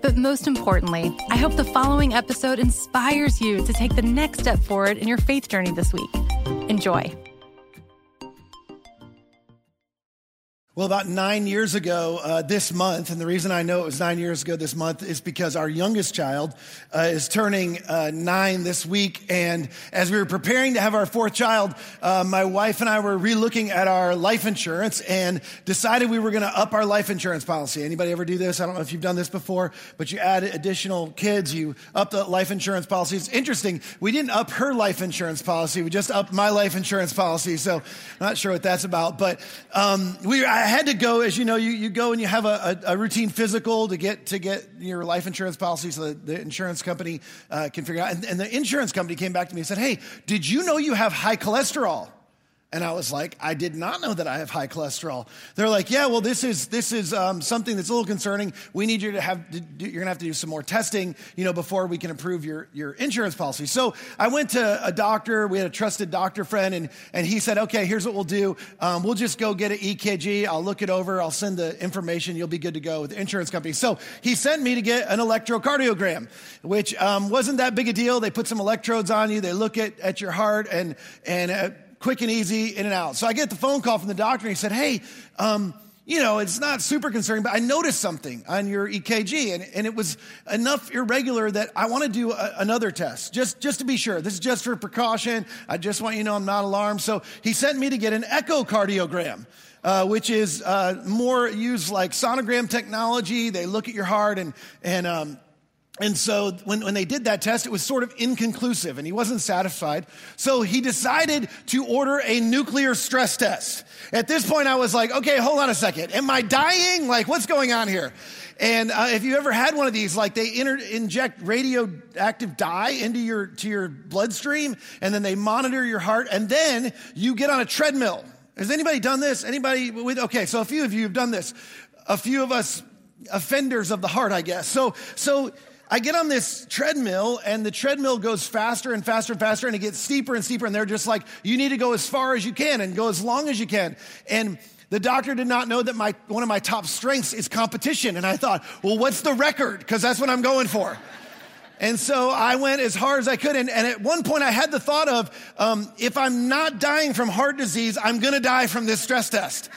But most importantly, I hope the following episode inspires you to take the next step forward in your faith journey this week. Enjoy. Well, about nine years ago uh, this month, and the reason I know it was nine years ago this month is because our youngest child uh, is turning uh, nine this week. And as we were preparing to have our fourth child, uh, my wife and I were relooking at our life insurance and decided we were going to up our life insurance policy. Anybody ever do this? I don't know if you've done this before, but you add additional kids, you up the life insurance policy. It's interesting. We didn't up her life insurance policy. We just upped my life insurance policy. So I'm not sure what that's about, but um, we, I had to go, as you know, you, you go and you have a, a, a routine physical to get to get your life insurance policy so that the insurance company uh, can figure out. And, and the insurance company came back to me and said, Hey, did you know you have high cholesterol? And I was like, I did not know that I have high cholesterol. They're like, yeah, well, this is this is um, something that's a little concerning. We need you to have to do, you're gonna have to do some more testing, you know, before we can approve your your insurance policy. So I went to a doctor. We had a trusted doctor friend, and and he said, okay, here's what we'll do. Um, we'll just go get an EKG. I'll look it over. I'll send the information. You'll be good to go with the insurance company. So he sent me to get an electrocardiogram, which um, wasn't that big a deal. They put some electrodes on you. They look at at your heart and and. Uh, quick and easy, in and out. So I get the phone call from the doctor and he said, Hey, um, you know, it's not super concerning, but I noticed something on your EKG and, and it was enough irregular that I want to do a, another test just, just to be sure. This is just for precaution. I just want you to know I'm not alarmed. So he sent me to get an echocardiogram. Uh, which is uh, more used like sonogram technology. They look at your heart and and um, and so when, when they did that test, it was sort of inconclusive and he wasn't satisfied. So he decided to order a nuclear stress test. At this point, I was like, okay, hold on a second. Am I dying? Like, what's going on here? And uh, if you ever had one of these, like they inter- inject radioactive dye into your, to your bloodstream and then they monitor your heart and then you get on a treadmill. Has anybody done this? Anybody with, okay, so a few of you have done this. A few of us offenders of the heart, I guess. So, so I get on this treadmill and the treadmill goes faster and faster and faster and it gets steeper and steeper. And they're just like, you need to go as far as you can and go as long as you can. And the doctor did not know that my, one of my top strengths is competition. And I thought, well, what's the record? Cause that's what I'm going for. And so I went as hard as I could. And, and at one point I had the thought of, um, if I'm not dying from heart disease, I'm going to die from this stress test.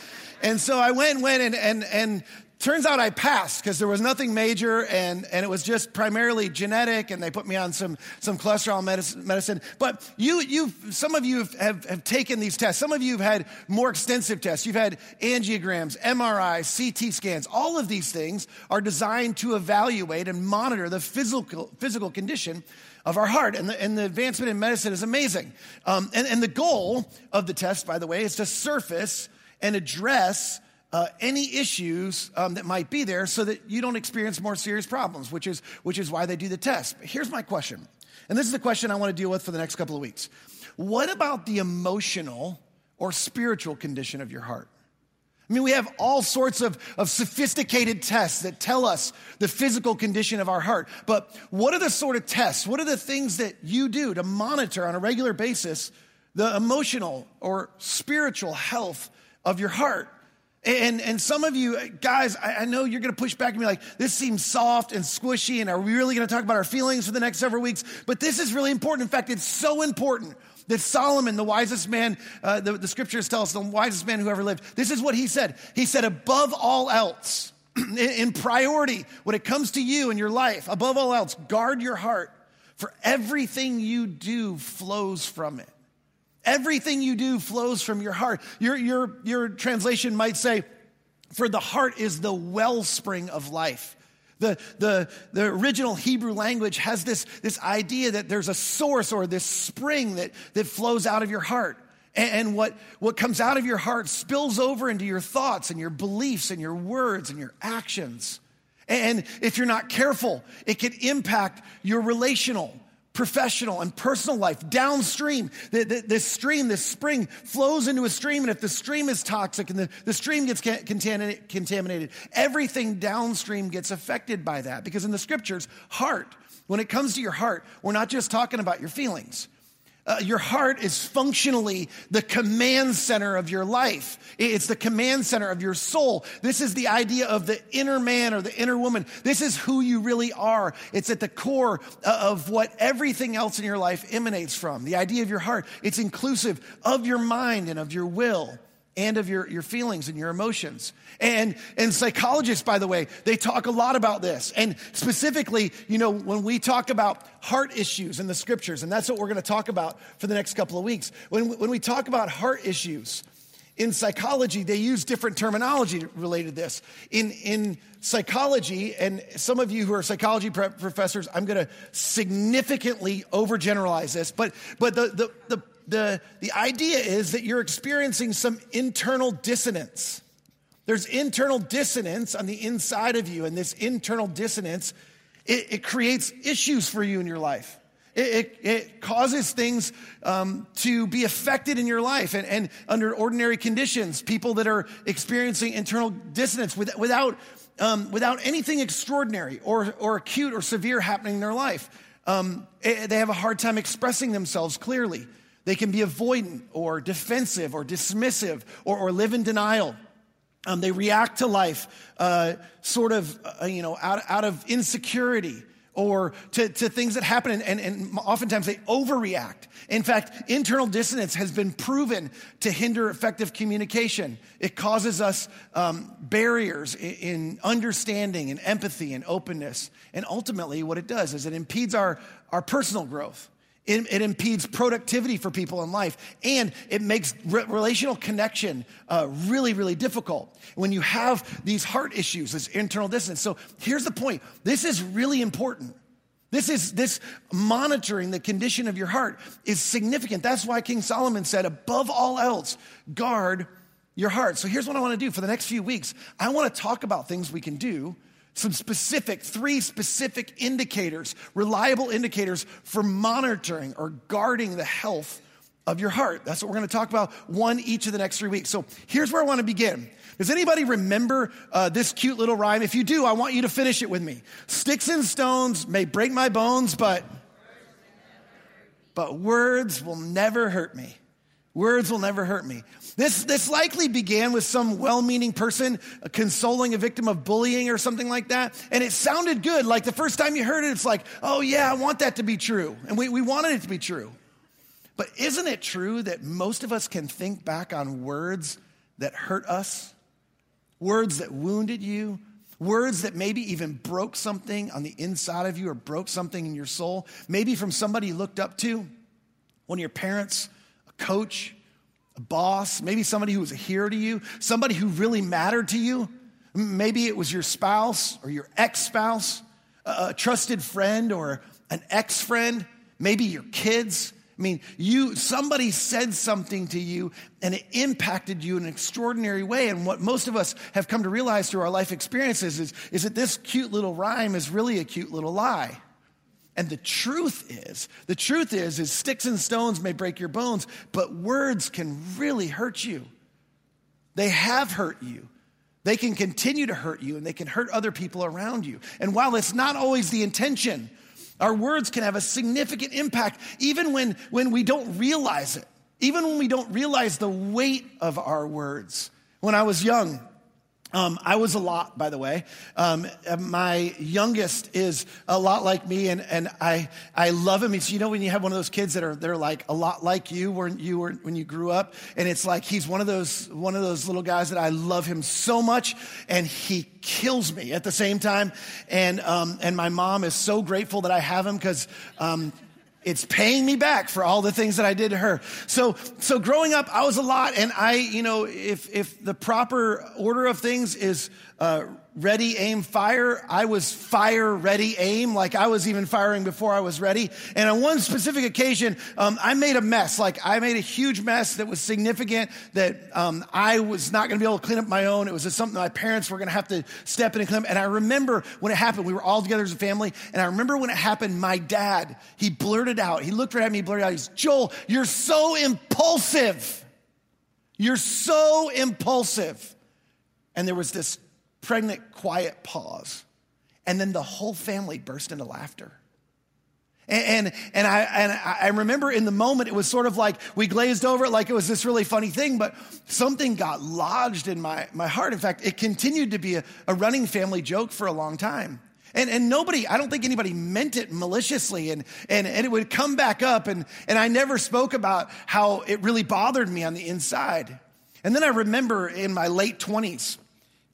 And so I went and went and, and, and Turns out I passed because there was nothing major and, and it was just primarily genetic and they put me on some, some cholesterol medicine. But you, you, some of you have, have taken these tests. Some of you have had more extensive tests. You've had angiograms, MRIs, CT scans. All of these things are designed to evaluate and monitor the physical, physical condition of our heart. And the, and the advancement in medicine is amazing. Um, and, and the goal of the test, by the way, is to surface and address uh, any issues um, that might be there so that you don't experience more serious problems, which is, which is why they do the test. But here's my question, and this is the question I want to deal with for the next couple of weeks. What about the emotional or spiritual condition of your heart? I mean, we have all sorts of, of sophisticated tests that tell us the physical condition of our heart. But what are the sort of tests? What are the things that you do to monitor on a regular basis the emotional or spiritual health of your heart? And, and some of you guys, I, I know you're going to push back and be like, this seems soft and squishy. And are we really going to talk about our feelings for the next several weeks? But this is really important. In fact, it's so important that Solomon, the wisest man, uh, the, the scriptures tell us, the wisest man who ever lived, this is what he said. He said, above all else, in, in priority, when it comes to you and your life, above all else, guard your heart, for everything you do flows from it. Everything you do flows from your heart. Your, your, your translation might say, For the heart is the wellspring of life. The, the, the original Hebrew language has this, this idea that there's a source or this spring that, that flows out of your heart. And what, what comes out of your heart spills over into your thoughts and your beliefs and your words and your actions. And if you're not careful, it can impact your relational, professional and personal life downstream. The, the, this stream, this spring flows into a stream, and if the stream is toxic and the, the stream gets contaminated, contaminated, everything downstream gets affected by that. Because in the scriptures, heart, when it comes to your heart, we're not just talking about your feelings. Uh, your heart is functionally the command center of your life. It's the command center of your soul. This is the idea of the inner man or the inner woman. This is who you really are. It's at the core uh, of what everything else in your life emanates from. The idea of your heart. It's inclusive of your mind and of your will and of your, your feelings and your emotions. And, and psychologists, by the way, they talk a lot about this. And specifically, you know, when we talk about heart issues in the scriptures, and that's what we're going to talk about for the next couple of weeks. When, when we talk about heart issues, in psychology, they use different terminology related to this. In, in psychology, and some of you who are psychology professors, I'm going to significantly overgeneralize this, but, but the, the, the the, the idea is that you're experiencing some internal dissonance. There's internal dissonance on the inside of you, and this internal dissonance, it, it creates issues for you in your life. It, it, it causes things um, to be affected in your life. And, and, under ordinary conditions, people that are experiencing internal dissonance with, without, um, without anything extraordinary or, or acute or severe happening in their life, um, eh, they have a hard time expressing themselves clearly. They can be avoidant or defensive or dismissive or, or live in denial. Um, they react to life uh, sort of, uh, you know, out, out of insecurity or to, to things that happen, and, and, and oftentimes they overreact. In fact, internal dissonance has been proven to hinder effective communication. It causes us um, barriers in, in understanding and empathy and openness. And ultimately, what it does is it impedes our, our personal growth. It, it, impedes productivity for people in life, and it makes re- relational connection uh, really, really difficult when you have these heart issues, this internal distance. So here's the point this is really important. This is this monitoring the condition of your heart is significant. That's why King Solomon said, above all else, guard your heart. So here's what I want to do for the next few weeks. I want to talk about things we can do some specific, three specific indicators, reliable indicators for monitoring or guarding the health of your heart. That's what we're going to talk about one each of the next three weeks. So here's where I want to begin. Does anybody remember uh, this cute little rhyme? If you do, I want you to finish it with me. Sticks and stones may break my bones, but but words will never hurt me. Words will never hurt me. This, this likely began with some well meaning person consoling a victim of bullying or something like that. And it sounded good. Like the first time you heard it, it's like, oh, yeah, I want that to be true. And we, we wanted it to be true. But isn't it true that most of us can think back on words that hurt us? Words that wounded you? Words that maybe even broke something on the inside of you or broke something in your soul? Maybe from somebody you looked up to? One of your parents? A coach, boss, maybe somebody who was a hero to you, somebody who really mattered to you. Maybe it was your spouse or your ex spouse, a trusted friend or an ex friend, maybe your kids. I mean, you somebody said something to you and it impacted you in an extraordinary way. And what most of us have come to realize through our life experiences is, is that this cute little rhyme is really a cute little lie. And the truth is, the truth is, is sticks and stones may break your bones, but words can really hurt you. They have hurt you. They can continue to hurt you and they can hurt other people around you. And while it's not always the intention, our words can have a significant impact even when, when we don't realize it, even when we don't realize the weight of our words. When I was young, um, I was a lot, by the way. Um, my youngest is a lot like me, and, and I, I love him. It's, you know, when you have one of those kids that are they're like a lot like you when you were when you grew up, and it's like he's one of those one of those little guys that I love him so much, and he kills me at the same time. And um, and my mom is so grateful that I have him because um, it's paying me back for all the things that I did to her. So, so growing up, I was a lot, and I, you know, if if the proper order of things is uh, ready, aim, fire. I was fire, ready, aim. Like I was even firing before I was ready. And on one specific occasion, um, I made a mess. Like I made a huge mess that was significant that um, I was not going to be able to clean up my own. It was just something my parents were going to have to step in and clean up. And I remember when it happened, we were all together as a family. And I remember when it happened, my dad, he blurted out, he looked right at me, he blurted out, he's, Joel, you're so impulsive. You're so impulsive. And there was this pregnant, quiet pause. And then the whole family burst into laughter. And, and, and, I, and I remember in the moment, it was sort of like we glazed over it like it was this really funny thing, but something got lodged in my, my heart. In fact, it continued to be a, a running family joke for a long time. And, and nobody, I don't think anybody meant it maliciously. And, and, and it would come back up. And, and I never spoke about how it really bothered me on the inside. And then I remember in my late 20s,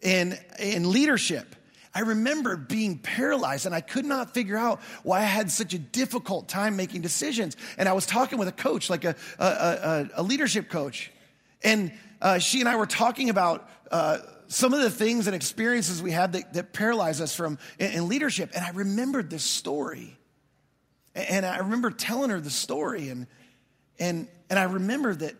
in, in leadership. I remember being paralyzed and I could not figure out why I had such a difficult time making decisions. And I was talking with a coach, like a, a, a, a leadership coach. And uh, she and I were talking about uh, some of the things and experiences we had that, that paralyze us from in, in, leadership. And I remembered this story. And I remember telling her the story. And, and, and I remember that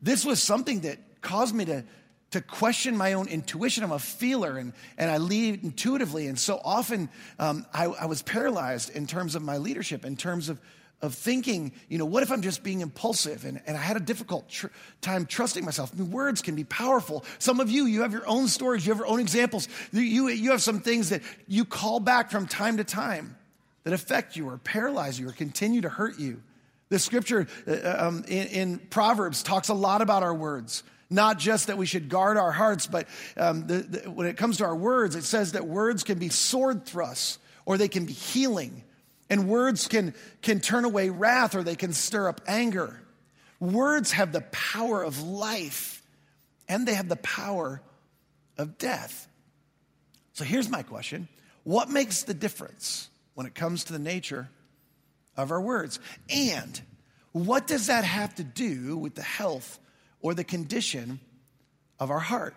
this was something that caused me to to question my own intuition. I'm a feeler and, and I lead intuitively. And so often um, I, I, was paralyzed in terms of my leadership, in terms of, of thinking, you know, what if I'm just being impulsive? And, and I had a difficult tr- time trusting myself. I mean, words can be powerful. Some of you, you have your own stories, you have your own examples. You, you have some things that you call back from time to time that affect you or paralyze you or continue to hurt you. The scripture uh, um, in, in Proverbs talks a lot about our words. Not just that we should guard our hearts, but um, the, the, when it comes to our words, it says that words can be sword thrusts or they can be healing. And words can, can turn away wrath or they can stir up anger. Words have the power of life and they have the power of death. So here's my question What makes the difference when it comes to the nature of our words? And what does that have to do with the health or the condition of our heart.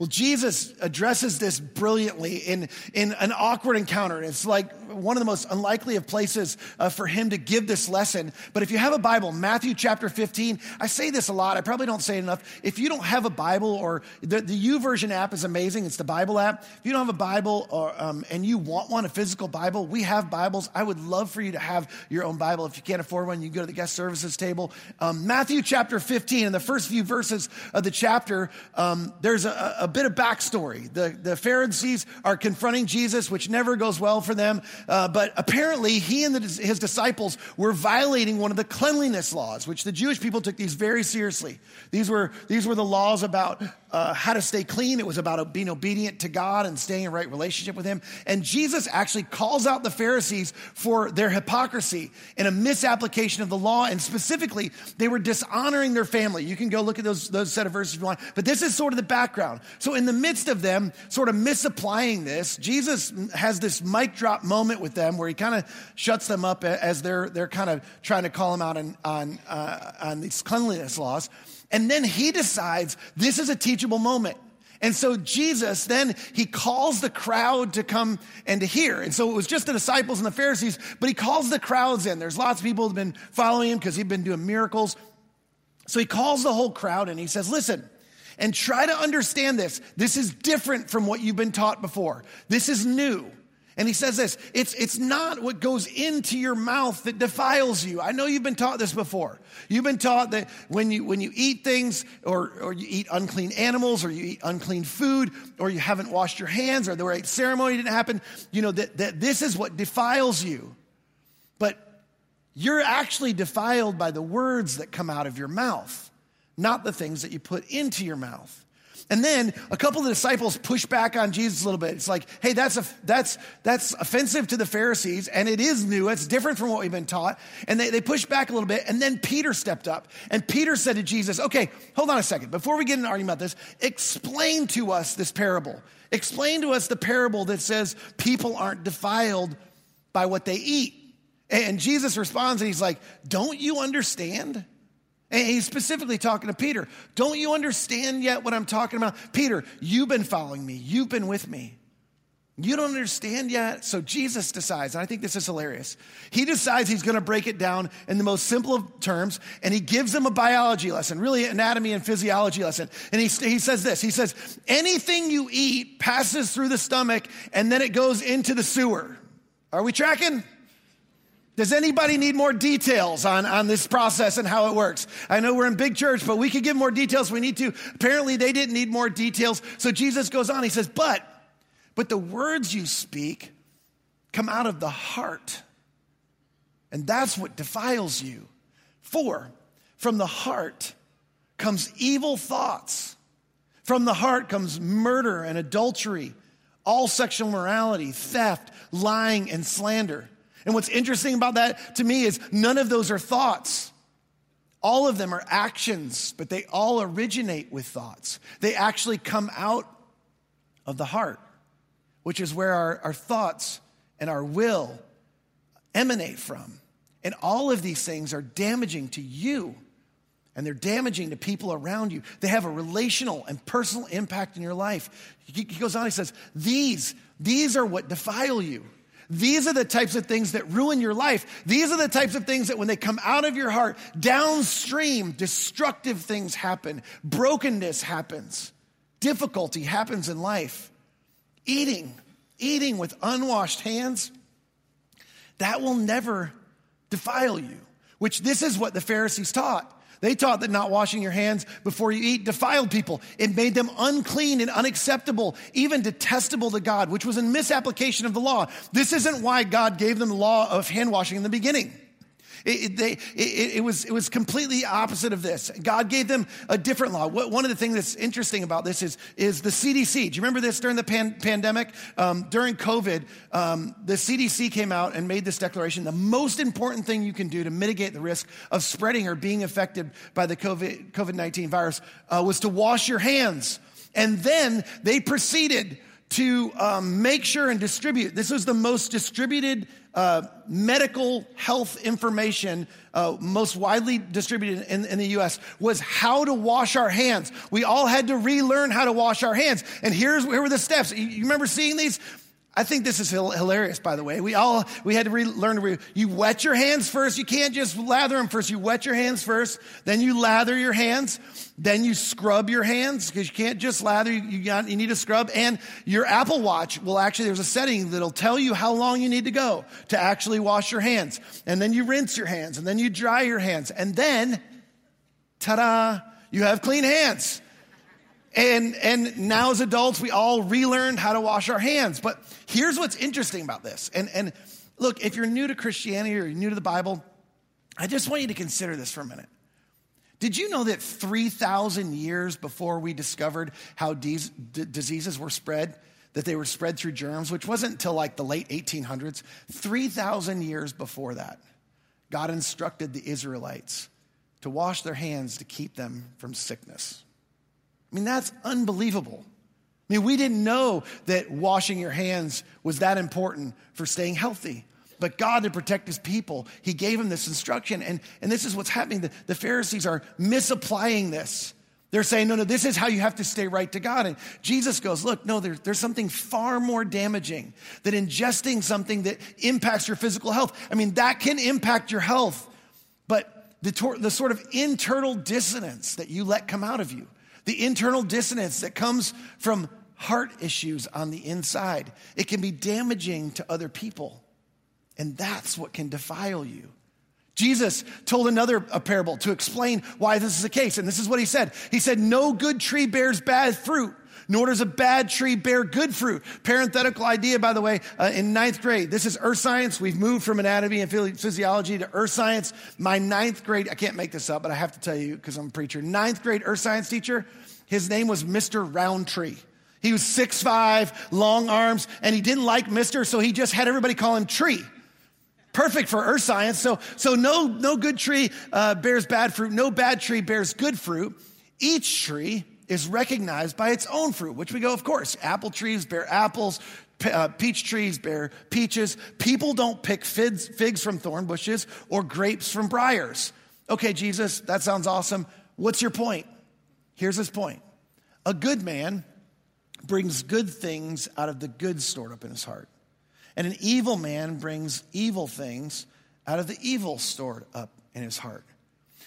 Well, Jesus addresses this brilliantly in, in an awkward encounter. It's like one of the most unlikely of places uh, for him to give this lesson. But if you have a Bible, Matthew chapter 15, I say this a lot. I probably don't say it enough. If you don't have a Bible or the, the YouVersion app is amazing. It's the Bible app. If you don't have a Bible or, um, and you want one, a physical Bible, we have Bibles. I would love for you to have your own Bible. If you can't afford one, you can go to the guest services table. Um, Matthew chapter 15, in the first few verses of the chapter, um, there's a, a bit of backstory. The, the Pharisees are confronting Jesus, which never goes well for them. Uh, but apparently, he and the, his disciples were violating one of the cleanliness laws, which the Jewish people took these very seriously. These were, these were the laws about uh, how to stay clean. It was about being obedient to God and staying in right relationship with Him. And Jesus actually calls out the Pharisees for their hypocrisy and a misapplication of the law. And specifically, they were dishonoring their family. You can go look at those, those set of verses if you want. But this is sort of the background. So in the midst of them sort of misapplying this, Jesus has this mic drop moment with them where he kind of shuts them up as they're, they're kind of trying to call him out on, on, uh, on these cleanliness laws. And then he decides this is a teachable moment. And so Jesus then he calls the crowd to come and to hear. And so it was just the disciples and the Pharisees, but he calls the crowds in. There's lots of people who've been following him because he'd been doing miracles. So he calls the whole crowd and he says, Listen, and try to understand this. This is different from what you've been taught before. This is new. And he says this it's, it's not what goes into your mouth that defiles you. I know you've been taught this before. You've been taught that when you, when you eat things, or, or you eat unclean animals, or you eat unclean food, or you haven't washed your hands, or the right ceremony didn't happen, you know, that, that this is what defiles you. But you're actually defiled by the words that come out of your mouth, not the things that you put into your mouth. And then a couple of the disciples push back on Jesus a little bit. It's like, hey, that's, a, that's, that's offensive to the Pharisees, and it is new. It's different from what we've been taught. And they, they push back a little bit. And then Peter stepped up. And Peter said to Jesus, okay, hold on a second. Before we get in an argument about this, explain to us this parable. Explain to us the parable that says people aren't defiled by what they eat. And Jesus responds and he's like, don't you understand? And he's specifically talking to Peter. Don't you understand yet what I'm talking about? Peter, you've been following me, you've been with me. You don't understand yet? So Jesus decides, and I think this is hilarious. He decides he's going to break it down in the most simple of terms, and he gives them a biology lesson, really anatomy and physiology lesson. And he, he says this He says, anything you eat passes through the stomach and then it goes into the sewer. Are we tracking? Does anybody need more details on, on this process and how it works? I know we're in big church, but we could give more details we need to. Apparently, they didn't need more details. So Jesus goes on. He says, But, but the words you speak come out of the heart. And that's what defiles you. For from the heart comes evil thoughts. From the heart comes murder and adultery, all sexual morality, theft, lying, and slander. And what's interesting about that to me is none of those are thoughts. All of them are actions, but they all originate with thoughts. They actually come out of the heart, which is where our, our thoughts and our will emanate from. And all of these things are damaging to you and they're damaging to people around you. They have a relational and personal impact in your life. He goes on, he says, These, these are what defile you. These are the types of things that ruin your life. These are the types of things that when they come out of your heart, downstream, destructive things happen, brokenness happens, difficulty happens in life. Eating, eating with unwashed hands, that will never defile you, which this is what the Pharisees taught. They taught that not washing your hands before you eat defiled people. It made them unclean and unacceptable, even detestable to God, which was a misapplication of the law. This isn't why God gave them the law of hand washing in the beginning. It, it, they, it, it, was, it was completely opposite of this. God gave them a different law. One of the things that's interesting about this is, is the CDC. Do you remember this during the pan, pandemic? Um, during COVID, um, the CDC came out and made this declaration. The most important thing you can do to mitigate the risk of spreading or being affected by the COVID 19 virus uh, was to wash your hands. And then they proceeded to um, make sure and distribute. This was the most distributed uh, medical health information, uh, most widely distributed in, in, the US, was how to wash our hands. We all had to relearn how to wash our hands. And here's, here were the steps. You, you remember seeing these? I think this is hilarious, by the way. We all, we had to re- learn to, re- you wet your hands first. You can't just lather them first. You wet your hands first, then you lather your hands, then you scrub your hands because you can't just lather. You, you, got, you need to scrub. And your Apple Watch will actually, there's a setting that'll tell you how long you need to go to actually wash your hands. And then you rinse your hands and then you dry your hands. And then, ta-da, you have clean hands. And, and now as adults, we all relearned how to wash our hands. But here's what's interesting about this. And, and look, if you're new to Christianity or you're new to the Bible, I just want you to consider this for a minute. Did you know that 3,000 years before we discovered how these d- diseases were spread, that they were spread through germs, which wasn't until like the late 1800s, 3,000 years before that, God instructed the Israelites to wash their hands to keep them from sickness. I mean, that's unbelievable. I mean, we didn't know that washing your hands was that important for staying healthy. But God, to protect his people, he gave him this instruction. And, and this is what's happening. The, the Pharisees are misapplying this. They're saying, no, no, this is how you have to stay right to God. And Jesus goes, look, no, there, there's something far more damaging than ingesting something that impacts your physical health. I mean, that can impact your health, but the, tor- the sort of internal dissonance that you let come out of you the internal dissonance that comes from heart issues on the inside. It can be damaging to other people, and that's what can defile you. Jesus told another a parable to explain why this is the case, and this is what he said. He said, No good tree bears bad fruit, nor does a bad tree bear good fruit. Parenthetical idea, by the way, uh, in ninth grade. This is earth science. We've moved from anatomy and physiology to earth science. My ninth grade, I can't make this up, but I have to tell you because I'm a preacher. Ninth grade earth science teacher, his name was Mr. Roundtree. He was six five, long arms, and he didn't like Mr., so he just had everybody call him Tree. Perfect for earth science. So, so no, no good tree uh, bears bad fruit. No bad tree bears good fruit. Each tree is recognized by its own fruit, which we go, of course, apple trees bear apples, uh, peach trees bear peaches. People don't pick figs, figs from thorn bushes or grapes from briars. Okay, Jesus, that sounds awesome. What's your point? Here's his point A good man brings good things out of the good stored up in his heart, and an evil man brings evil things out of the evil stored up in his heart.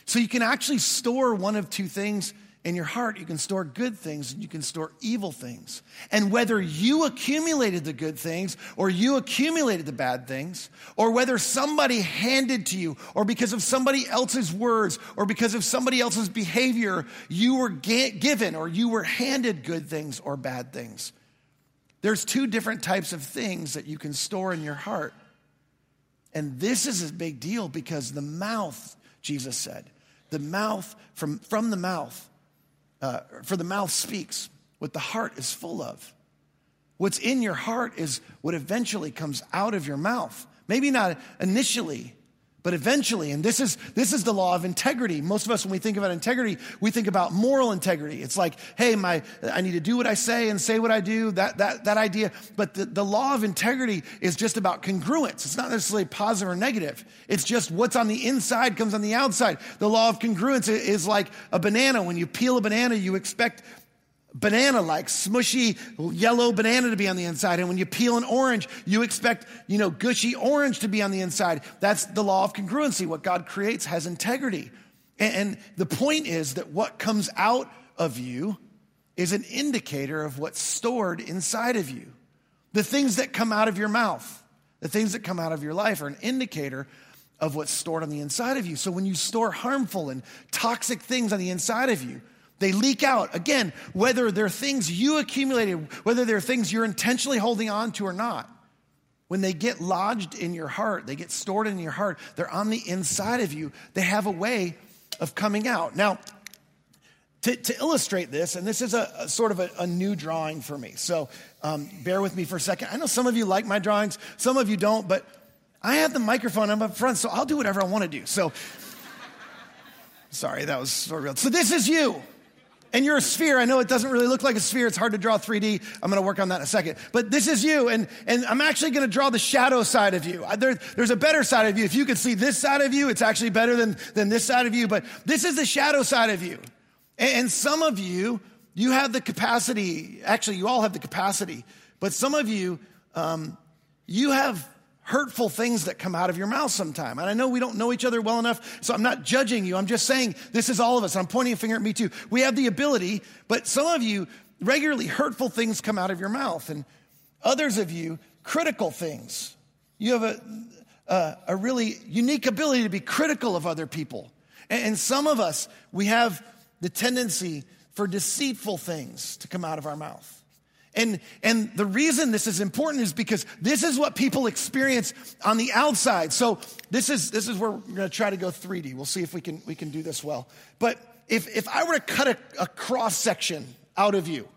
So you can actually store one of two things in your heart. You can store good things and you can store evil things. And whether you accumulated the good things or you accumulated the bad things, or whether somebody handed to you, or because of somebody else's words, or because of somebody else's behavior, you were given or you were handed good things or bad things. There's two different types of things that you can store in your heart. And this is a big deal because the mouth, Jesus said, the mouth, from, from the mouth, uh, for the mouth speaks what the heart is full of. What's in your heart is what eventually comes out of your mouth. Maybe not initially, but eventually, and this is, this is the law of integrity. Most of us, when we think about integrity, we think about moral integrity. It's like, hey, my, I need to do what I say and say what I do, that, that, that idea. But the, the law of integrity is just about congruence. It's not necessarily positive or negative. It's just what's on the inside comes on the outside. The law of congruence is like a banana. When you peel a banana, you expect banana like smushy yellow banana to be on the inside. And when you peel an orange you expect you know gushy orange to be on the inside. That's the law of congruency. What god creates has integrity. And, the point is that what comes out of you is an indicator of what's stored inside of you. The things that come out of your mouth the things that come out of your life are an indicator of what's stored on the inside of you. So when you store harmful and toxic things on the inside of you they leak out. Again, whether they're things you accumulated, whether they're things you're intentionally holding on to or not, when they get lodged in your heart, they get stored in your heart, they're on the inside of you, they have a way of coming out. Now, to, to illustrate this, and this is a, a sort of a, a, new drawing for me, so um, bear with me for a second. I know some of you like my drawings, some of you don't, but I have the microphone I'm up front, so I'll do whatever I want to do. So, sorry, that was of real. So, this is you and you're a sphere. I know it doesn't really look like a sphere. It's hard to draw 3D. I'm going to work on that in a second. But this is you, and, and I'm actually going to draw the shadow side of you. There, there's a better side of you. If you could see this side of you, it's actually better than, than this side of you. But this is the shadow side of you. And, and some of you, you have the capacity, actually, you all have the capacity, but some of you, um, you have hurtful things that come out of your mouth sometime. And I know we don't know each other well enough, so I'm not judging you. I'm just saying this is all of us. I'm pointing a finger at me too. We have the ability, but some of you regularly hurtful things come out of your mouth, and others of you critical things. You have a, a, a really unique ability to be critical of other people. And, and some of us, we have the tendency for deceitful things to come out of our mouth. And, and the reason this is important is because this is what people experience on the outside. So this is, this is where we're going to try to go 3D. We'll see if we can, we can do this well. But if, if I were to cut a, a cross section out of you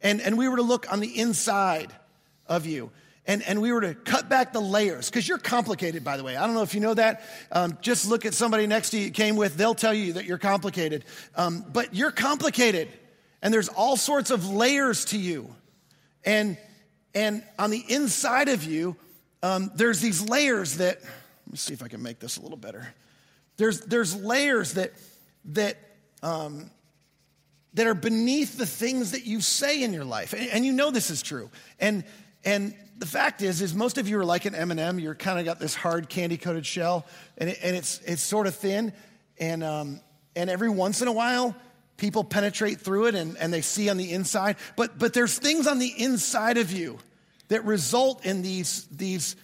and, and we were to look on the inside of you, and, and we were to cut back the layers, because you're complicated, by the way. I don't know if you know that. Um, just look at somebody next to you came with, they'll tell you that you're complicated. Um, but you're complicated, and there's all sorts of layers to you. And, and on the inside of you, um, there's these layers that, let me see if I can make this a little better. There's, there's layers that, that, um, that are beneath the things that you say in your life. And, and you know this is true. And, and the fact is, is most of you are like an M&M. You're kind of got this hard candy coated shell and, it, and it's, it's sort of thin. And, um, and every once in a while, people penetrate through it and, and they see on the inside. But, but there's things on the inside of you that result in these, these,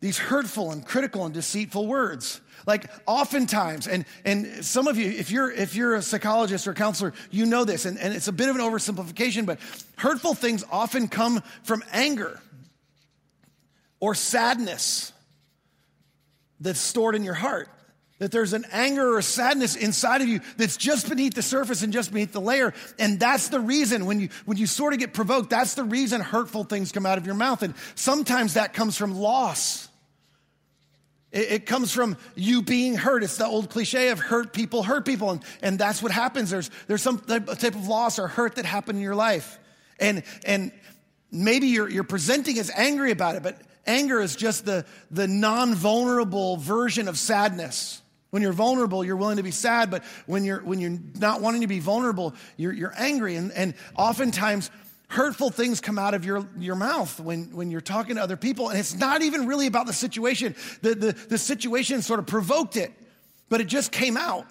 these hurtful and critical and deceitful words. Like oftentimes, and, and some of you, if you're, if you're a psychologist or a counselor, you know this, and, and it's a bit of an oversimplification, but hurtful things often come from anger or sadness that's stored in your heart that there's an anger or sadness inside of you that's just beneath the surface and just beneath the layer. And that's the reason when you, when you sort of get provoked, that's the reason hurtful things come out of your mouth. And sometimes that comes from loss. It, it comes from you being hurt. It's the old cliche of hurt people hurt people. And, and that's what happens. There's, there's some type of loss or hurt that happened in your life. And, and maybe you're, you're presenting as angry about it, but anger is just the, the non vulnerable version of sadness. When you're vulnerable, you're willing to be sad, but when you're, when you're not wanting to be vulnerable, you're, you're angry. And, and oftentimes, hurtful things come out of your, your mouth when, when you're talking to other people. And it's not even really about the situation. The, the, the situation sort of provoked it, but it just came out.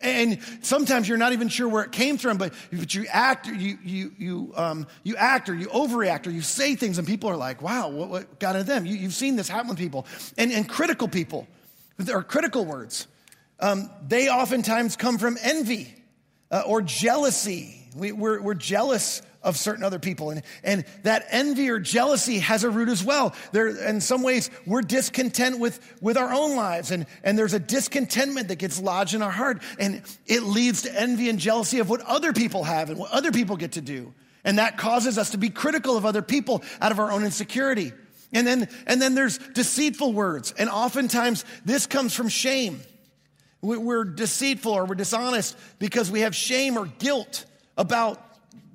And sometimes you're not even sure where it came from, but, but you act, you, you, you, um, you act or you overreact or you say things and people are like, wow, what, what got into them? You, you've seen this happen with people. And, and critical people, or critical words. Um, they oftentimes come from envy uh, or jealousy. We, we're, we're jealous of certain other people. And, and that envy or jealousy has a root as well. There, in some ways, we're discontent with, with our own lives, and, and there's a discontentment that gets lodged in our heart, and it leads to envy and jealousy of what other people have and what other people get to do. And that causes us to be critical of other people out of our own insecurity. And then, and then there's deceitful words, and oftentimes this comes from shame. We're deceitful or we're dishonest because we have shame or guilt about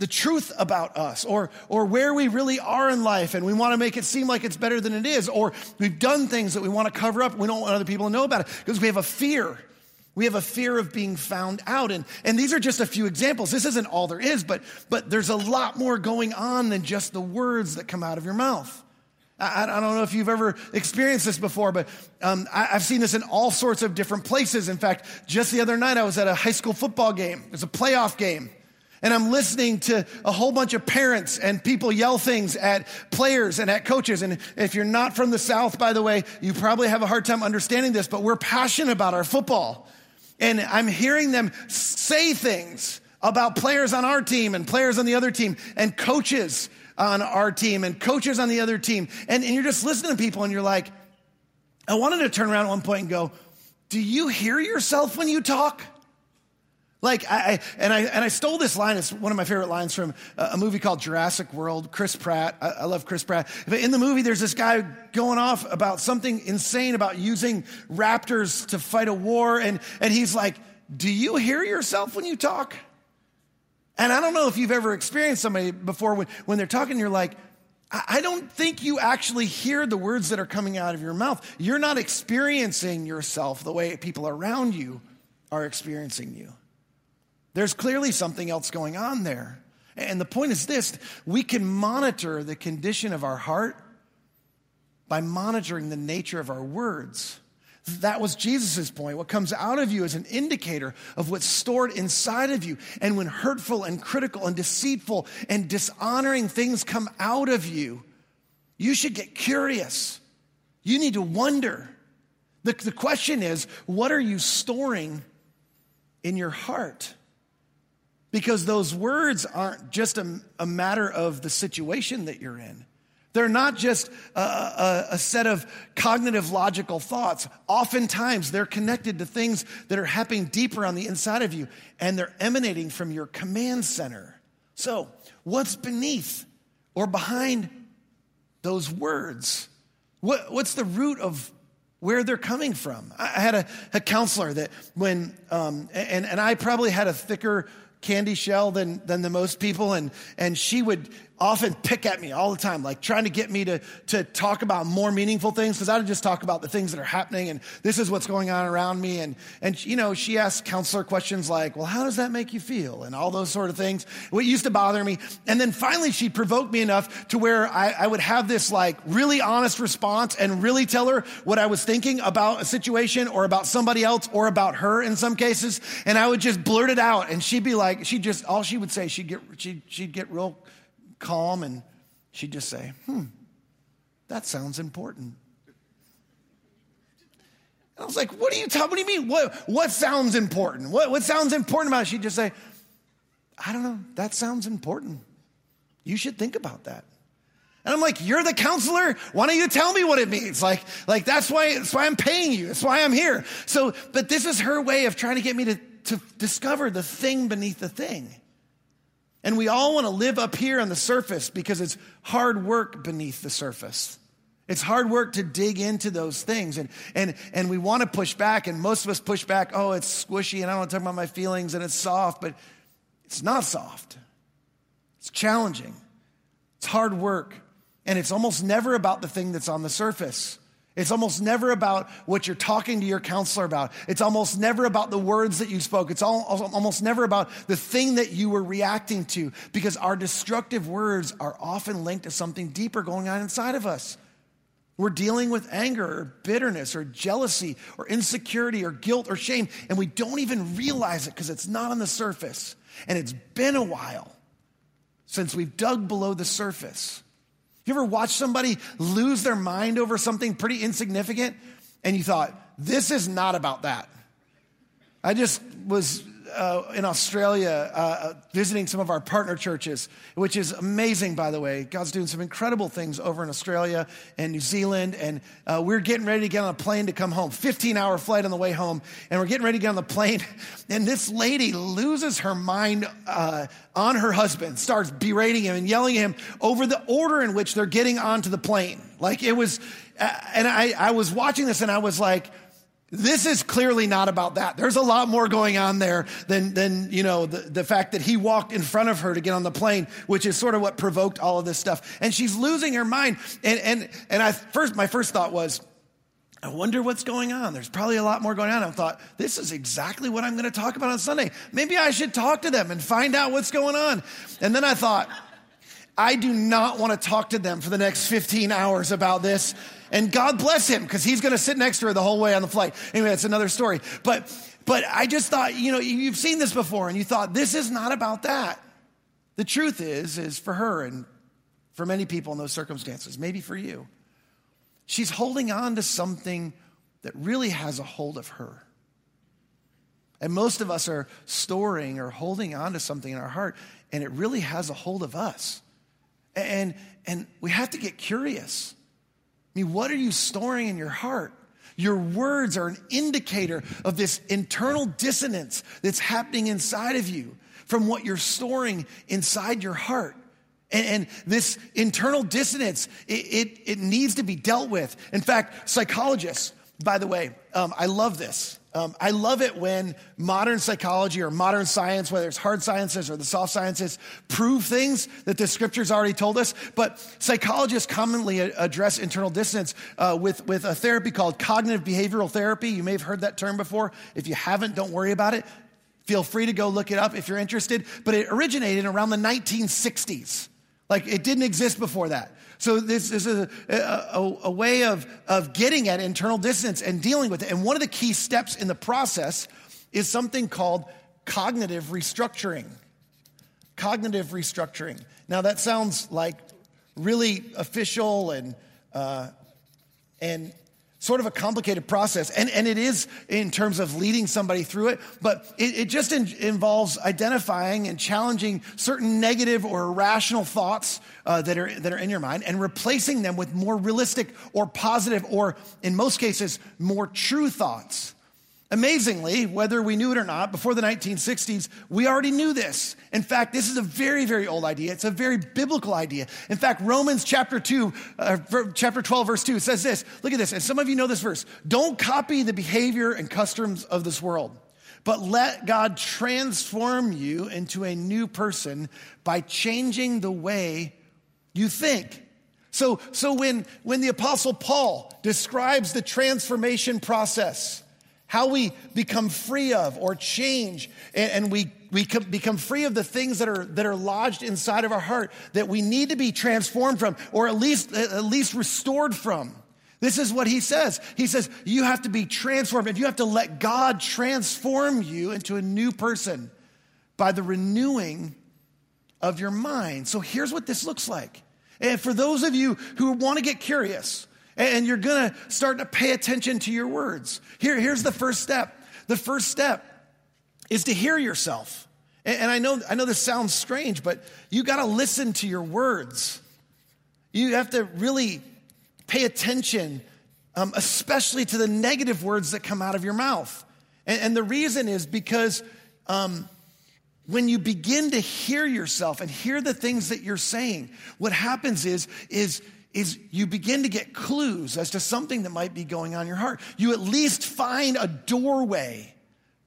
the truth about us or, or where we really are in life and we want to make it seem like it's better than it is or we've done things that we want to cover up we don't want other people to know about it because we have a fear. We have a fear of being found out and, and these are just a few examples. This isn't all there is but, but there's a lot more going on than just the words that come out of your mouth I, I don't know if you've ever experienced this before, but um, I, have seen this in all sorts of different places. In fact, just the other night, I was at a high school football game. It was a playoff game. And I'm listening to a whole bunch of parents and people yell things at players and at coaches. And if you're not from the South, by the way, you probably have a hard time understanding this, but we're passionate about our football. And I'm hearing them say things about players on our team and players on the other team and coaches on our team and coaches on the other team. And, and you're just listening to people and you're like, I wanted to turn around at one point and go, Do you hear yourself when you talk? Like I, and I and I stole this line. It's one of my favorite lines from a movie called Jurassic World. Chris Pratt. I, I, love Chris Pratt. But in the movie, there's this guy going off about something insane about using raptors to fight a war, and and he's like, "Do you hear yourself when you talk?" And I don't know if you've ever experienced somebody before when, when they're talking, you're like, I don't think you actually hear the words that are coming out of your mouth. You're not experiencing yourself the way people around you are experiencing you. There's clearly something else going on there. And the point is this we can monitor the condition of our heart by monitoring the nature of our words. That was Jesus' point. What comes out of you is an indicator of what's stored inside of you. And when hurtful and critical and deceitful and dishonoring things come out of you, you should get curious. You need to wonder. The, the question is, what are you storing in your heart? Because those words aren't just a, a matter of the situation that you're in. They're not just a, a, a, set of cognitive logical thoughts. Oftentimes, they're connected to things that are happening deeper on the inside of you, and they're emanating from your command center. So, what's beneath or behind those words? What, what's the root of where they're coming from? I had a, a counselor that when, um, and, and I probably had a thicker candy shell than, than the most people, and, and she would often pick at me all the time, like trying to get me to, to talk about more meaningful things, because I would just talk about the things that are happening and this is what's going on around me. And, and you know, she asked counselor questions like, well, how does that make you feel? And all those sort of things. What used to bother me. And then finally she provoked me enough to where I, I would have this like really honest response and really tell her what I was thinking about a situation or about somebody else or about her in some cases. And I would just blurt it out and she'd be like, she just, all she would say, she'd get, she'd, she'd get real calm and she'd just say, hmm, that sounds important. And I was like, what do you tell, what do you mean? What, what sounds important? What, what sounds important about it? She'd just say, I don't know, that sounds important. You should think about that. And I'm like, you're the counselor. Why don't you tell me what it means? Like, like that's why, that's why I'm paying you. That's why I'm here. So, but this is her way of trying to get me to, to discover the thing beneath the thing. And we all want to live up here on the surface because it's hard work beneath the surface. It's hard work to dig into those things. And, and, and we want to push back, and most of us push back, oh, it's squishy, and I don't want to talk about my feelings, and it's soft, but it's not soft. It's challenging. It's hard work. And it's almost never about the thing that's on the surface. It's almost never about what you're talking to your counselor about. It's almost never about the words that you spoke. It's all, almost never about the thing that you were reacting to because our destructive words are often linked to something deeper going on inside of us. We're dealing with anger or bitterness or jealousy or insecurity or guilt or shame, and we don't even realize it because it's not on the surface. And it's been a while since we've dug below the surface. You ever watch somebody lose their mind over something pretty insignificant and you thought, this is not about that? I just was uh, in Australia uh, visiting some of our partner churches, which is amazing, by the way. God's doing some incredible things over in Australia and New Zealand. And uh, we're getting ready to get on a plane to come home, 15 hour flight on the way home. And we're getting ready to get on the plane. And this lady loses her mind uh, on her husband, starts berating him and yelling at him over the order in which they're getting onto the plane. Like it was, uh, and I, I was watching this and I was like, this is clearly not about that. There's a lot more going on there than, than you know, the, the fact that he walked in front of her to get on the plane, which is sort of what provoked all of this stuff. And she's losing her mind. And, and, and I first, my first thought was, I wonder what's going on. There's probably a lot more going on. I thought, this is exactly what I'm going to talk about on Sunday. Maybe I should talk to them and find out what's going on. And then I thought, I do not want to talk to them for the next 15 hours about this and God bless him because he's going to sit next to her the whole way on the flight. Anyway, that's another story. But, but I just thought, you know, you've seen this before and you thought, this is not about that. The truth is, is for her and for many people in those circumstances, maybe for you, she's holding on to something that really has a hold of her. And most of us are storing or holding on to something in our heart, and it really has a hold of us. And, and we have to get curious. I mean, what are you storing in your heart? Your words are an indicator of this internal dissonance that's happening inside of you from what you're storing inside your heart. And, and this internal dissonance, it, it, it, needs to be dealt with. In fact, psychologists, by the way, um, I love this. Um, I love it when modern psychology or modern science, whether it's hard sciences or the soft sciences, prove things that the scriptures already told us. But psychologists commonly address internal dissonance uh, with, with a therapy called cognitive behavioral therapy. You may have heard that term before. If you haven't, don't worry about it. Feel free to go look it up if you're interested. But it originated around the 1960s. Like it didn't exist before that. So this is a, a, a, way of, of getting at internal dissonance and dealing with it. And one of the key steps in the process is something called cognitive restructuring. Cognitive restructuring. Now that sounds like really official and uh, and sort of a complicated process. And, and it is in terms of leading somebody through it, but it, it just in, involves identifying and challenging certain negative or irrational thoughts uh, that, are, that are in your mind and replacing them with more realistic or positive or, in most cases, more true thoughts. Amazingly, whether we knew it or not, before the 1960s, we already knew this. In fact, this is a very, very old idea. It's a very biblical idea. In fact, Romans chapter 2, uh, chapter 12, verse 2 says this. Look at this. And some of you know this verse. Don't copy the behavior and customs of this world, but let God transform you into a new person by changing the way you think. So, so when, when the apostle Paul describes the transformation process, how we become free of or change, and, we, we become free of the things that are, that are lodged inside of our heart that we need to be transformed from, or at least, at least restored from. This is what he says. He says, you have to be transformed, and you have to let God transform you into a new person by the renewing of your mind. So here's what this looks like. And for those of you who want to get curious, and you're gonna start to pay attention to your words. Here, here's the first step. The first step is to hear yourself. And I know, I know this sounds strange, but you gotta listen to your words. You have to really pay attention, um, especially to the negative words that come out of your mouth. And, and the reason is because um, when you begin to hear yourself and hear the things that you're saying, what happens is, is is you begin to get clues as to something that might be going on in your heart. You at least find a doorway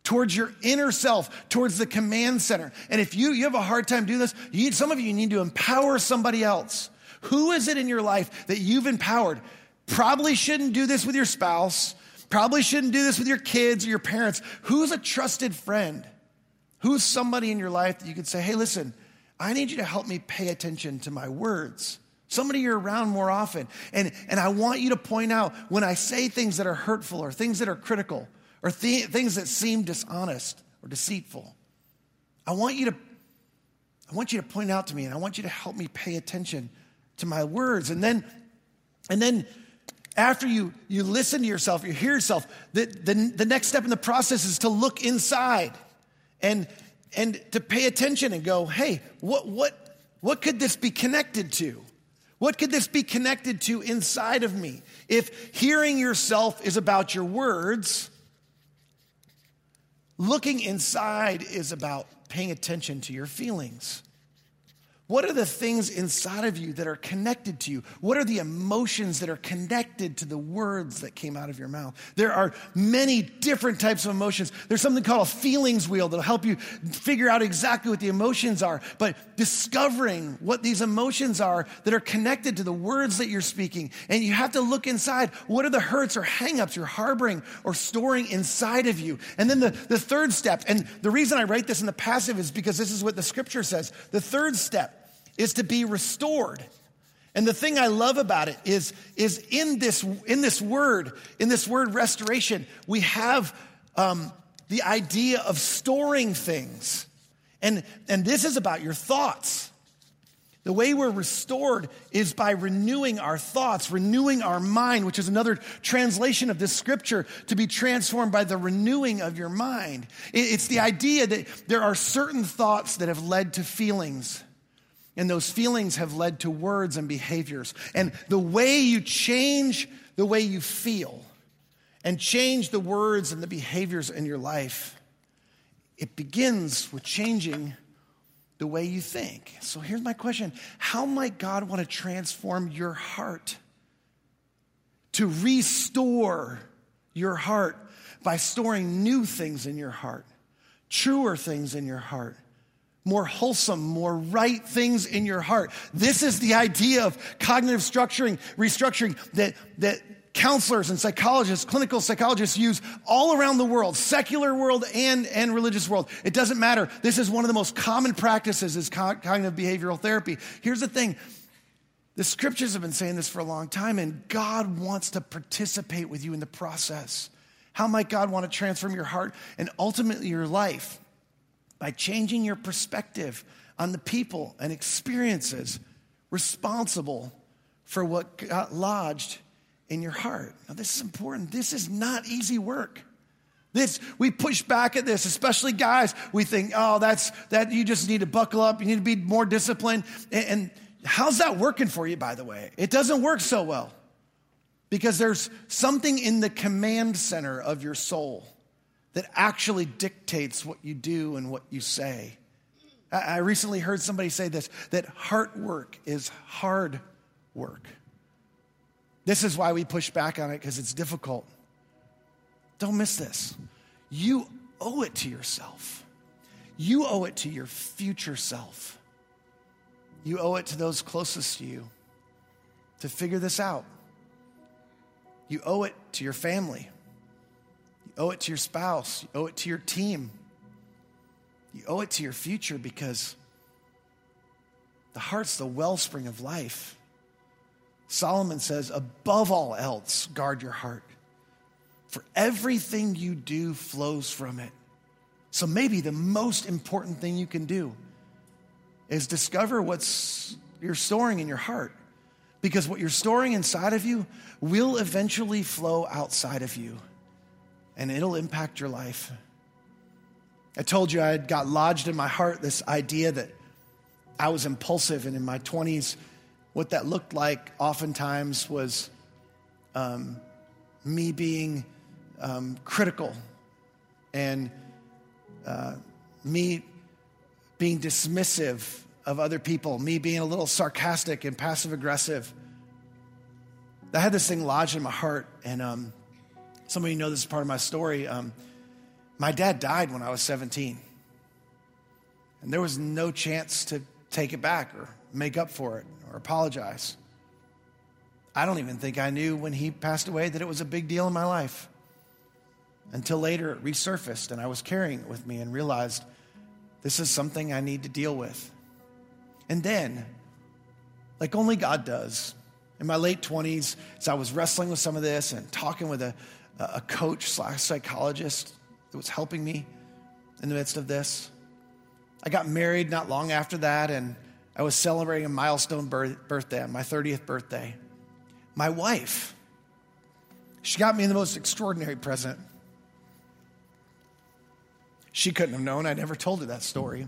towards your inner self, towards the command center. And if you, you have a hard time doing this, you need, some of you need to empower somebody else. Who is it in your life that you've empowered? Probably shouldn't do this with your spouse. Probably shouldn't do this with your kids or your parents. Who's a trusted friend? Who's somebody in your life that you could say, hey, listen, I need you to help me pay attention to my words? Somebody you're around more often. And, and I want you to point out when I say things that are hurtful or things that are critical or th- things that seem dishonest or deceitful. I want you to I want you to point out to me and I want you to help me pay attention to my words. And then and then after you, you listen to yourself, you hear yourself, the, the, the next step in the process is to look inside and, and to pay attention and go, hey, what, what, what could this be connected to? What could this be connected to inside of me? If hearing yourself is about your words, looking inside is about paying attention to your feelings. What are the things inside of you that are connected to you? What are the emotions that are connected to the words that came out of your mouth? There are many different types of emotions. There's something called a feelings wheel that'll help you figure out exactly what the emotions are. But discovering what these emotions are that are connected to the words that you're speaking. And you have to look inside. What are the hurts or hangups you're harboring or storing inside of you? And then the, the third step, and the reason I write this in the passive is because this is what the scripture says. The third step is to be restored. And the thing I love about it is, is in, this, in this word, in this word restoration, we have um, the idea of storing things. And, and this is about your thoughts. The way we're restored is by renewing our thoughts, renewing our mind, which is another translation of this scripture to be transformed by the renewing of your mind. It's the idea that there are certain thoughts that have led to feelings and those feelings have led to words and behaviors. And the way you change the way you feel and change the words and the behaviors in your life, it begins with changing the way you think. So here's my question How might God want to transform your heart? To restore your heart by storing new things in your heart, truer things in your heart more wholesome, more right things in your heart. This is the idea of cognitive structuring, restructuring that, that counselors and psychologists, clinical psychologists use all around the world, secular world and, and religious world. It doesn't matter. This is one of the most common practices is cognitive behavioral therapy. Here's the thing. The scriptures have been saying this for a long time, and God wants to participate with you in the process. How might God want to transform your heart and ultimately your life? By changing your perspective on the people and experiences responsible for what got lodged in your heart. Now, this is important. This is not easy work. This, we push back at this, especially guys. We think, oh, that's that you just need to buckle up, you need to be more disciplined. And, and how's that working for you, by the way? It doesn't work so well because there's something in the command center of your soul that actually dictates what you do and what you say. I recently heard somebody say this that heart work is hard work. This is why we push back on it because it's difficult. Don't miss this. You owe it to yourself, you owe it to your future self, you owe it to those closest to you to figure this out. You owe it to your family owe it to your spouse, you owe it to your team, you owe it to your future because the heart's the wellspring of life. Solomon says, above all else, guard your heart, for everything you do flows from it. So maybe the most important thing you can do is discover what's you're storing in your heart. Because what you're storing inside of you will eventually flow outside of you and it'll impact your life. I told you I had got lodged in my heart this idea that I was impulsive, and in my 20s, what that looked like oftentimes was um, me being um, critical and uh, me being dismissive of other people, me being a little sarcastic and passive aggressive. I had this thing lodged in my heart, and um, some of you know this is part of my story. Um, my dad died when I was 17, and there was no chance to take it back or make up for it or apologize. I don't even think I knew when he passed away that it was a big deal in my life. Until later, it resurfaced and I was carrying it with me and realized this is something I need to deal with. And then, like only God does, in my late 20s, as I was wrestling with some of this and talking with a, a coach slash psychologist that was helping me in the midst of this, I got married not long after that, and I was celebrating a milestone birth, birthday, my 30th birthday. My wife, she got me the most extraordinary present. She couldn't have known. I never told her that story.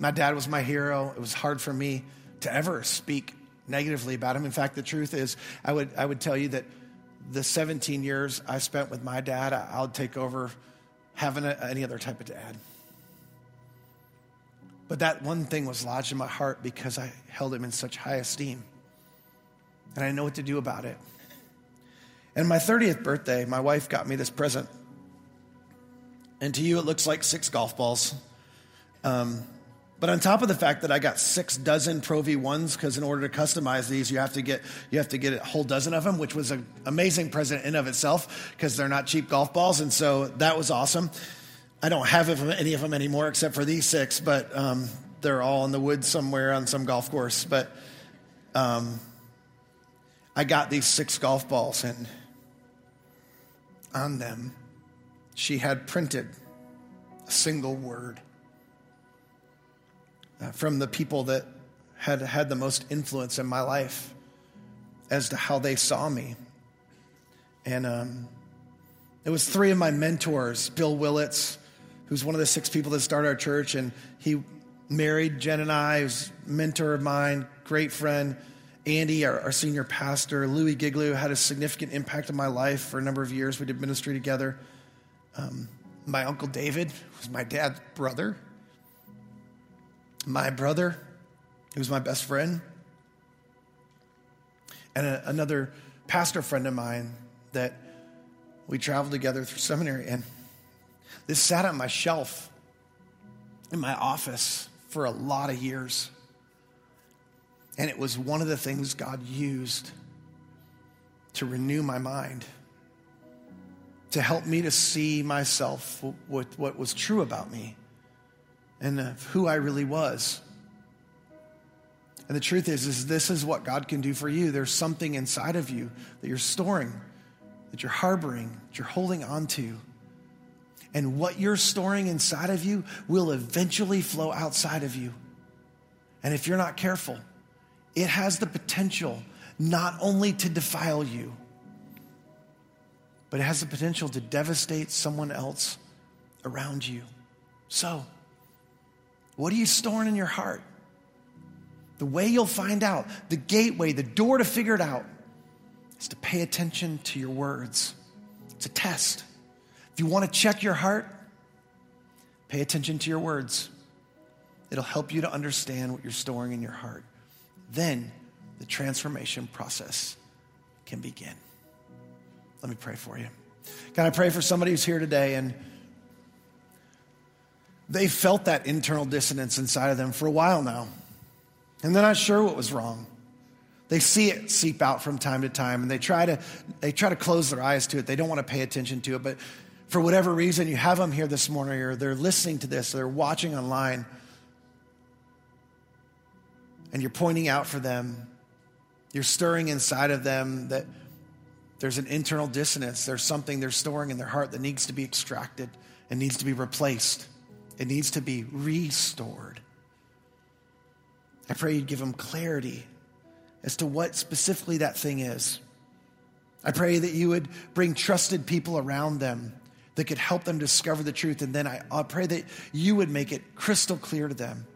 My dad was my hero. It was hard for me to ever speak negatively about him. In fact, the truth is, I would, I would tell you that the 17 years I spent with my dad, I'll take over having a, any other type of dad. But that one thing was lodged in my heart because I held him in such high esteem. And I know what to do about it. And my 30th birthday, my wife got me this present. And to you, it looks like six golf balls. Um, but on top of the fact that I got six dozen Pro V1s, because in order to customize these, you have to get you have to get a whole dozen of them, which was an amazing present in of itself, because they're not cheap golf balls, and so that was awesome. I don't have any of them anymore except for these six, but um, they're all in the woods somewhere on some golf course. But um, I got these six golf balls, and on them, she had printed a single word from the people that had had the most influence in my life as to how they saw me. And um, it was three of my mentors Bill Willits, who's one of the six people that started our church, and he married Jen and I, who's mentor of mine, great friend. Andy, our, our senior pastor, Louie Giglio had a significant impact on my life for a number of years. We did ministry together. Um, my uncle David was my dad's brother my brother, who was my best friend, and a, another pastor friend of mine that we traveled together through seminary. And this sat on my shelf in my office for a lot of years. And it was one of the things God used to renew my mind, to help me to see myself, with what was true about me and of who I really was. And the truth is, is this is what God can do for you. There's something inside of you that you're storing, that you're harboring, that you're holding on to. And what you're storing inside of you will eventually flow outside of you. And if you're not careful, it has the potential not only to defile you, but it has the potential to devastate someone else around you. So, what are you storing in your heart? The way you'll find out, the gateway, the door to figure it out, is to pay attention to your words. It's a test. If you want to check your heart, pay attention to your words. It'll help you to understand what you're storing in your heart. Then the transformation process can begin. Let me pray for you. God, I pray for somebody who's here today and they felt that internal dissonance inside of them for a while now. And they're not sure what was wrong. They see it seep out from time to time and they try to, they try to close their eyes to it. They don't want to pay attention to it. But for whatever reason, you have them here this morning or they're listening to this, or they're watching online, and you're pointing out for them, you're stirring inside of them that there's an internal dissonance. There's something they're storing in their heart that needs to be extracted and needs to be replaced. It needs to be restored. I pray you'd give them clarity as to what specifically that thing is. I pray that you would bring trusted people around them that could help them discover the truth. And then I, I pray that you would make it crystal clear to them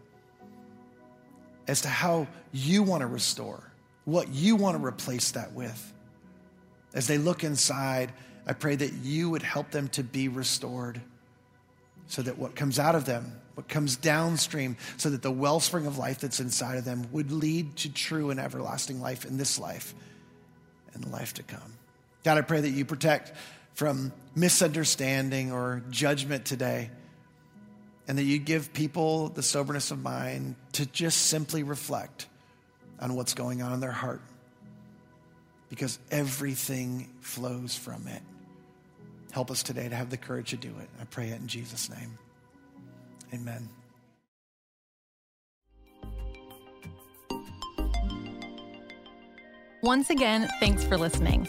as to how you want to restore, what you want to replace that with. As they look inside, I pray that you would help them to be restored so that what comes out of them, what comes downstream, so that the wellspring of life that's inside of them would lead to true and everlasting life in this life and the life to come. God, I pray that you protect from misunderstanding or judgment today, and that you give people the soberness of mind to just simply reflect on what's going on in their heart because everything flows from it. Help us today to have the courage to do it. I pray it in Jesus' name. Amen. Once again, thanks for listening.